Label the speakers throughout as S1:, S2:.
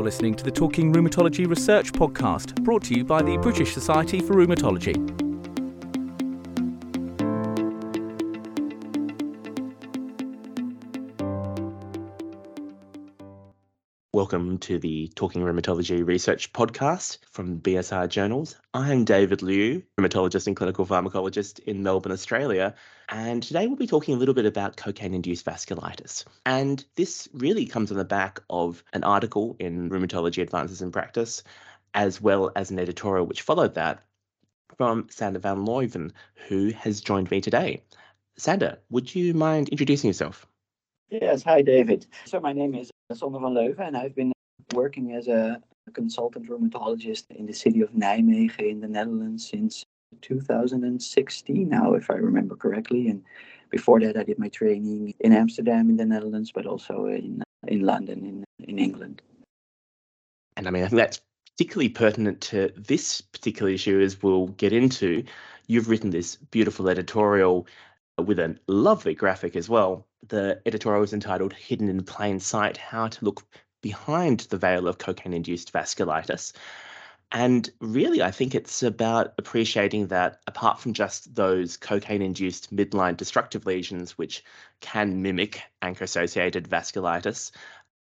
S1: You're listening to the Talking Rheumatology Research Podcast, brought to you by the British Society for Rheumatology.
S2: Welcome to the Talking Rheumatology Research Podcast from BSR Journals. I'm David Liew, rheumatologist and clinical pharmacologist in Melbourne, Australia. And today we'll be talking a little bit about cocaine induced vasculitis. And this really comes on the back of an article in Rheumatology Advances in Practice, as well as an editorial which followed that from Sander van Leuven, who has joined me today. Sander, would you mind introducing yourself?
S3: Yes, hi David. So my name is Sander van Leuven and I've been working as a consultant rheumatologist in the city of Nijmegen in the Netherlands since 2016 now, if I remember correctly. And before that, I did my training in Amsterdam in the Netherlands, but also in in London in in England.
S2: And I mean, I think that's particularly pertinent to this particular issue, as we'll get into. You've written this beautiful editorial with a lovely graphic as well. The editorial was entitled Hidden in Plain Sight How to Look Behind the Veil of Cocaine Induced Vasculitis. And really, I think it's about appreciating that apart from just those cocaine induced midline destructive lesions, which can mimic ANCA associated vasculitis,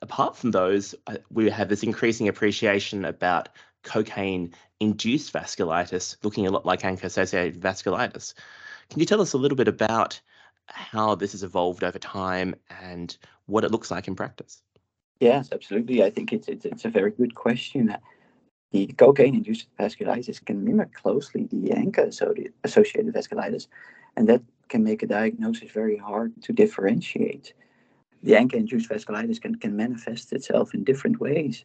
S2: apart from those, uh, we have this increasing appreciation about cocaine induced vasculitis looking a lot like ANCA associated vasculitis. Can you tell us a little bit about how this has evolved over time and what it looks like in practice?
S3: Yes, absolutely. I think it's it's, it's a very good question. The cocaine-induced vasculitis can mimic closely the ANCA-associated vasculitis, and that can make a diagnosis very hard to differentiate. The ANCA-induced vasculitis can, can manifest itself in different ways,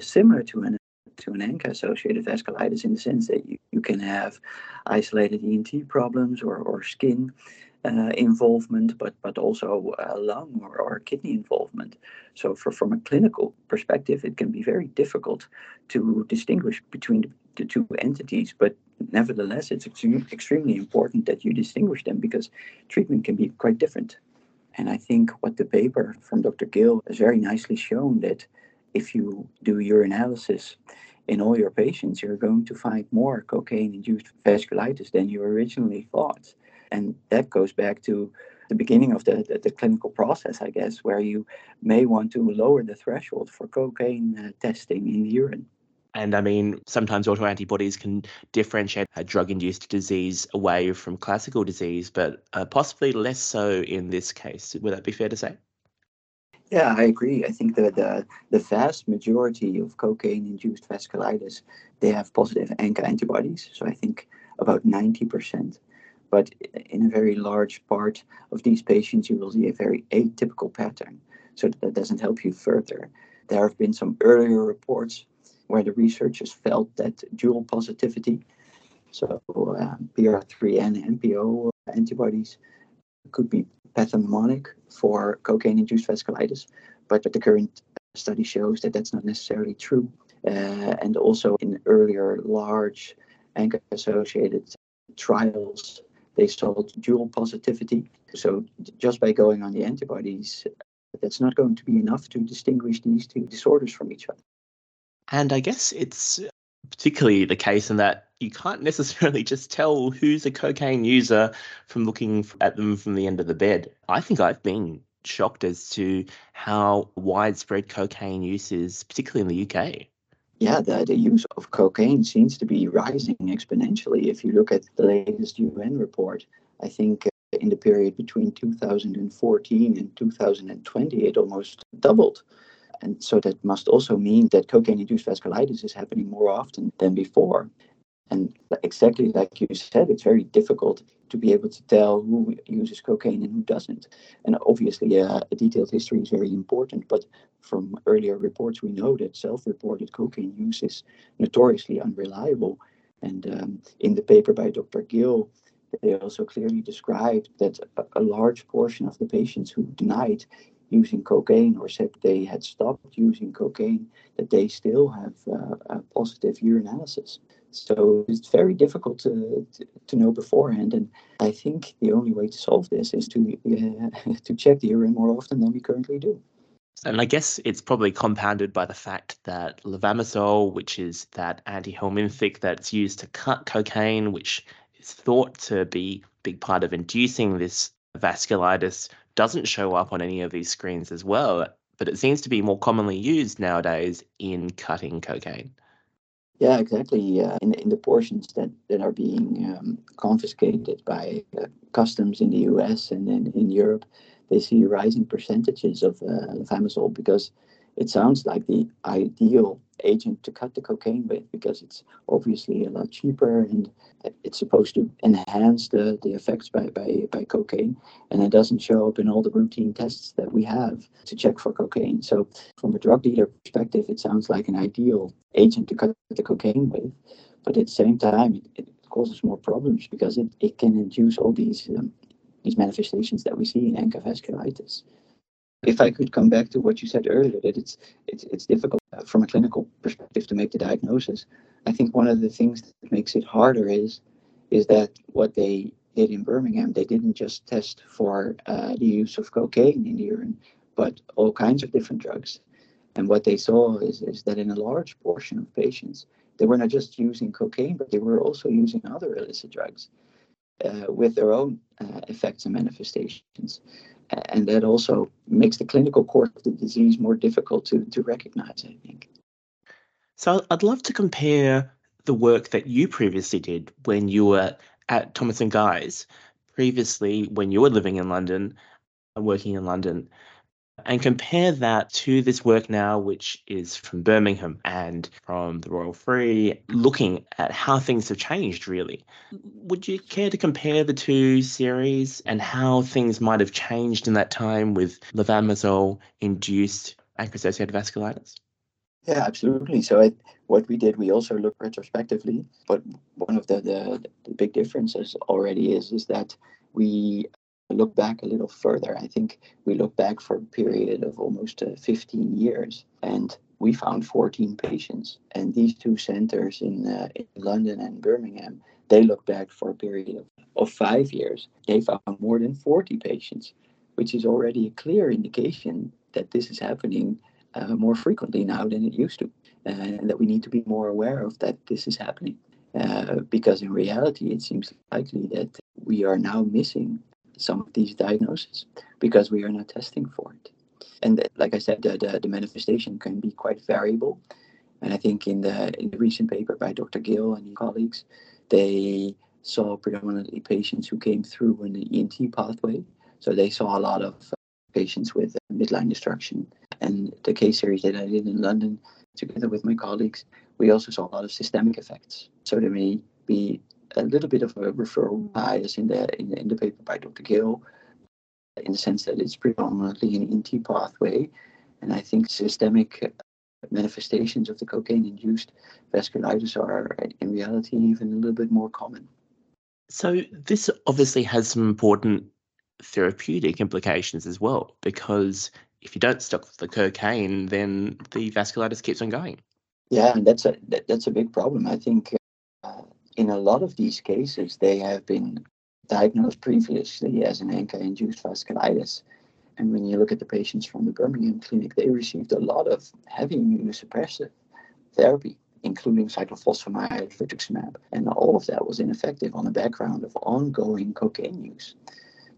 S3: similar to an to an ANCA-associated vasculitis in the sense that you, you can have isolated ENT problems or, or skin uh, involvement, but but also uh, lung or, or kidney involvement. So, for, from a clinical perspective, it can be very difficult to distinguish between the, two entities. But nevertheless, it's extremely important that you distinguish them because treatment can be quite different. And I think what the paper from Dr. Gill has very nicely shown that if you do urinalysis in all your patients, you're going to find more cocaine-induced vasculitis than you originally thought. And that goes back to the beginning of the, the, the, clinical process, I guess, where you may want to lower the threshold for cocaine uh, testing in the urine.
S2: And I mean, sometimes autoantibodies can differentiate a drug induced disease away from classical disease, but uh, possibly less so in this case. Would that be fair to say?
S3: Yeah, I agree. I think that the, the vast majority of cocaine induced vasculitis, they have positive ANCA antibodies. So I think about 90%. But in a very large part of these patients, you will see a very atypical pattern. So that doesn't help you further. There have been some earlier reports where the researchers felt that dual positivity, so uh, PR3 and MPO antibodies, could be pathognomonic for cocaine induced vasculitis, but, but the current study shows that that's not necessarily true. Uh, and also in earlier large ANCA associated trials, they saw dual positivity. So just by going on the antibodies, that's not going to be enough to distinguish these two disorders from each other.
S2: And I guess it's particularly the case in that you can't necessarily just tell who's a cocaine user from looking at them from the end of the bed. I think I've been shocked as to how widespread cocaine use is, particularly in the UK.
S3: Yeah, the, the use of cocaine seems to be rising exponentially. If you look at the latest UN report, I think uh, in the period between 2014 and 2020, it almost doubled. And so that must also mean that cocaine induced vasculitis is happening more often than before. And exactly like you said, it's very difficult to be able to tell who uses cocaine and who doesn't. And obviously, uh, a detailed history is very important. But from earlier reports, we know that self reported cocaine use is notoriously unreliable. And um, in the paper by Dr. Gill, they also clearly described that a, a large portion of the patients who denied using cocaine or said they had stopped using cocaine, that they still have uh, a positive urinalysis. So it's very difficult to, to, to, know beforehand. And I think the only way to solve this is to, uh, to check the urine more often than we currently do.
S2: And I guess it's probably compounded by the fact that levamisole, which is that antihelminthic that's used to cut cocaine, which is thought to be a big part of inducing this vasculitis, doesn't show up on any of these screens as well. But it seems to be more commonly used nowadays in cutting cocaine.
S3: Yeah, exactly. Uh, in, in the portions that, that are being um, confiscated by uh, customs in the US and then in Europe, they see rising percentages of uh, because it sounds like the ideal agent to cut the cocaine with because it's obviously a lot cheaper and it's supposed to enhance the, the effects by, by, by cocaine. And it doesn't show up in all the routine tests that we have to check for cocaine. So from a drug dealer perspective it sounds like an ideal agent to cut the cocaine with. But at the same time it, causes more problems because it, it can induce all these um, these manifestations that we see in ANCA vasculitis. If I could come back to what you said earlier, that it's it's it's difficult uh, from a clinical perspective to make the diagnosis. I think one of the things that makes it harder is is that what they did in Birmingham, they didn't just test for uh, the use of cocaine in the urine, but all kinds of different drugs. And what they saw is, is that in a large portion of patients, they were not just using cocaine, but they were also using other illicit drugs uh, with their own uh, effects and manifestations. And that also makes the clinical course of the disease more difficult to, to recognize, I think.
S2: So I'd love to compare the work that you previously did when you were at Thomas and Guy's, previously when you were living in London and working in London and compare that to this work now, which is from Birmingham and from the Royal Free, looking at how things have changed, really. Would you care to compare the two series and how things might have changed in that time with levamisole induced ANCA-associated vasculitis?
S3: Yeah, absolutely. So what we did, we also looked retrospectively, but one of the, the, the big differences already is is that we look back a little further, I think we look back for a period of almost uh, 15 years, and we found 14 patients. And these two centers in, uh, in London and Birmingham, they look back for a period of, of five years. They found more than 40 patients, which is already a clear indication that this is happening uh, more frequently now than it used to, and that we need to be more aware of that this is happening. Uh, because in reality, it seems likely that we are now missing some of these diagnoses because we are not testing for it. And like I said, the, the, the manifestation can be quite variable. And I think in the, in the recent paper by Dr. Gill and his colleagues, they saw predominantly patients who came through in the ENT pathway. So they saw a lot of uh, patients with uh, midline destruction. And the case series that I did in London, together with my colleagues, we also saw a lot of systemic effects. So there may be a little bit of a referral mm. bias in the in, in the paper by Dr. Gill, in the sense that it's predominantly an ENT pathway, and I think systemic uh, manifestations of the cocaine-induced vasculitis are uh, in reality even a little bit more common.
S2: So this obviously has some important therapeutic implications as well, because if you don't stop the cocaine, then the vasculitis keeps on going.
S3: Yeah, and that's a that, that's a big problem. I think uh, in a lot of these cases, they have been diagnosed previously as an ANCA-induced vasculitis. And when you look at the patients from the Birmingham clinic, they received a lot of heavy immunosuppressive therapy, including cyclophosphamide, rituximab, and all of that was ineffective on the background of ongoing cocaine use.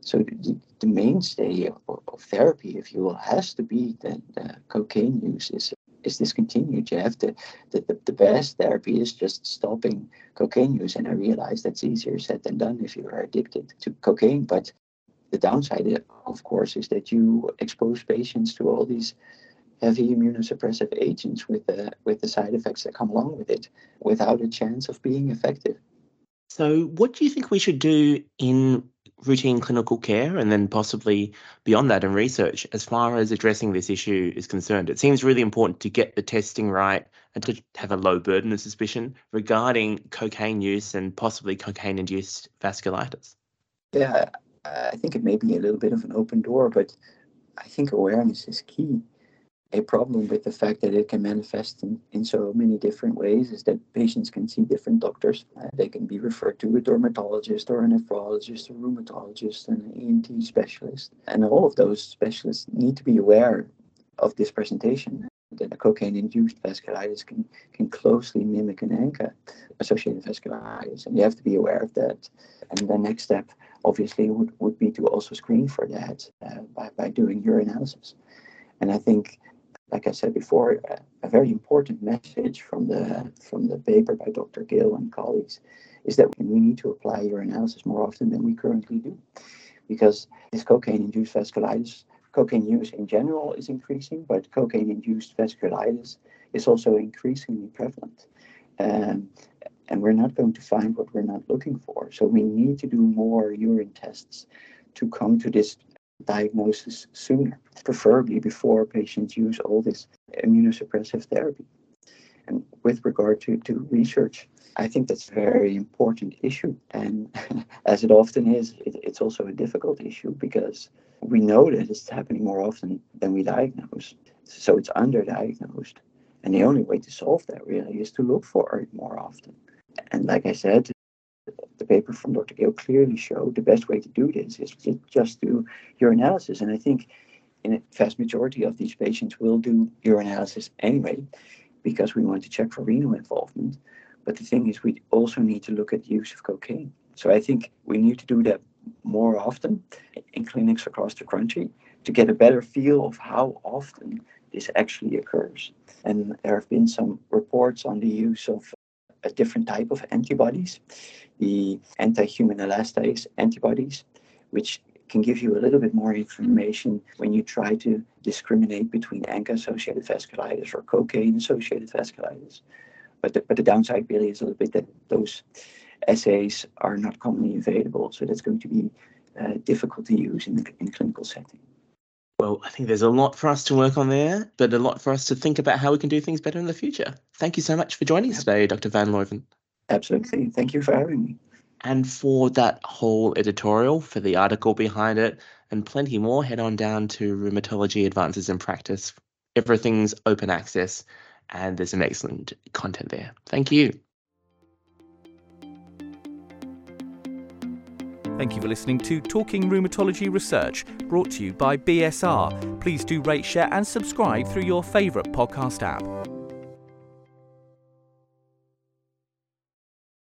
S3: So the, the mainstay of, of, therapy, if you will, has to be that cocaine use is is discontinued. You have to, the, the, the best therapy is just stopping cocaine use. And I realize that's easier said than done if you are addicted to cocaine. But the downside, uh, of course, is that you expose patients to all these heavy immunosuppressive agents with the, with the side effects that come along with it without a chance of being effective.
S2: So, what do you think we should do in routine clinical care and then possibly beyond that in research as far as addressing this issue is concerned? It seems really important to get the testing right and to have a low burden of suspicion regarding cocaine use and possibly cocaine induced vasculitis.
S3: Yeah, I think it may be a little bit of an open door, but I think awareness is key a problem with the fact that it can manifest in, in so many different ways is that patients can see different doctors. Uh, they can be referred to a dermatologist or a nephrologist, a rheumatologist, and an ENT specialist. And all of those specialists need to be aware of this presentation that a cocaine-induced vasculitis can, can closely mimic an ANCA-associated vasculitis, and you have to be aware of that. And the next step, obviously, would, would be to also screen for that uh, by, by doing urinalysis. And I think, like I said before, a, very important message from the from the paper by Dr. Gill and colleagues is that we need to apply urinalysis more often than we currently do, because this cocaine-induced vasculitis cocaine use in general is increasing, but cocaine induced vasculitis is also increasingly prevalent. Um, and we're not going to find what we're not looking for. So we need to do more urine tests to come to this diagnosis sooner, preferably before patients use all this immunosuppressive therapy. And with regard to, to research, I think that's a very important issue. And as it often is, it, it's also a difficult issue because we know that it's happening more often than we diagnose. So it's underdiagnosed. And the only way to solve that really is to look for it more often. And like I said, the paper from Dr. Gill clearly showed the best way to do this is just do urinalysis. And I think in a vast majority of these patients will do urinalysis anyway because we want to check for renal involvement. But the thing is, we also need to look at the use of cocaine. So I think we need to do that more often in clinics across the country to get a better feel of how often this actually occurs. And there have been some reports on the use of a different type of antibodies, the anti-human elastase antibodies, which can give you a little bit more information when you try to discriminate between ANCA-associated vasculitis or cocaine-associated vasculitis. But the, but the downside really is a little bit that those assays are not commonly available, so that's going to be uh, difficult to use in the in clinical setting.
S2: Well, I think there's a lot for us to work on there, but a lot for us to think about how we can do things better in the future. Thank you so much for joining us today, Dr. Van Leuven.
S3: Absolutely. Thank you for having me.
S2: And for that whole editorial, for the article behind it, and plenty more, head on down to Rheumatology Advances in Practice. Everything's open access, and there's some excellent content there. Thank you.
S1: Thank you for listening to Talking Rheumatology Research, brought to you by BSR. Please do rate, share, and subscribe through your favourite podcast app.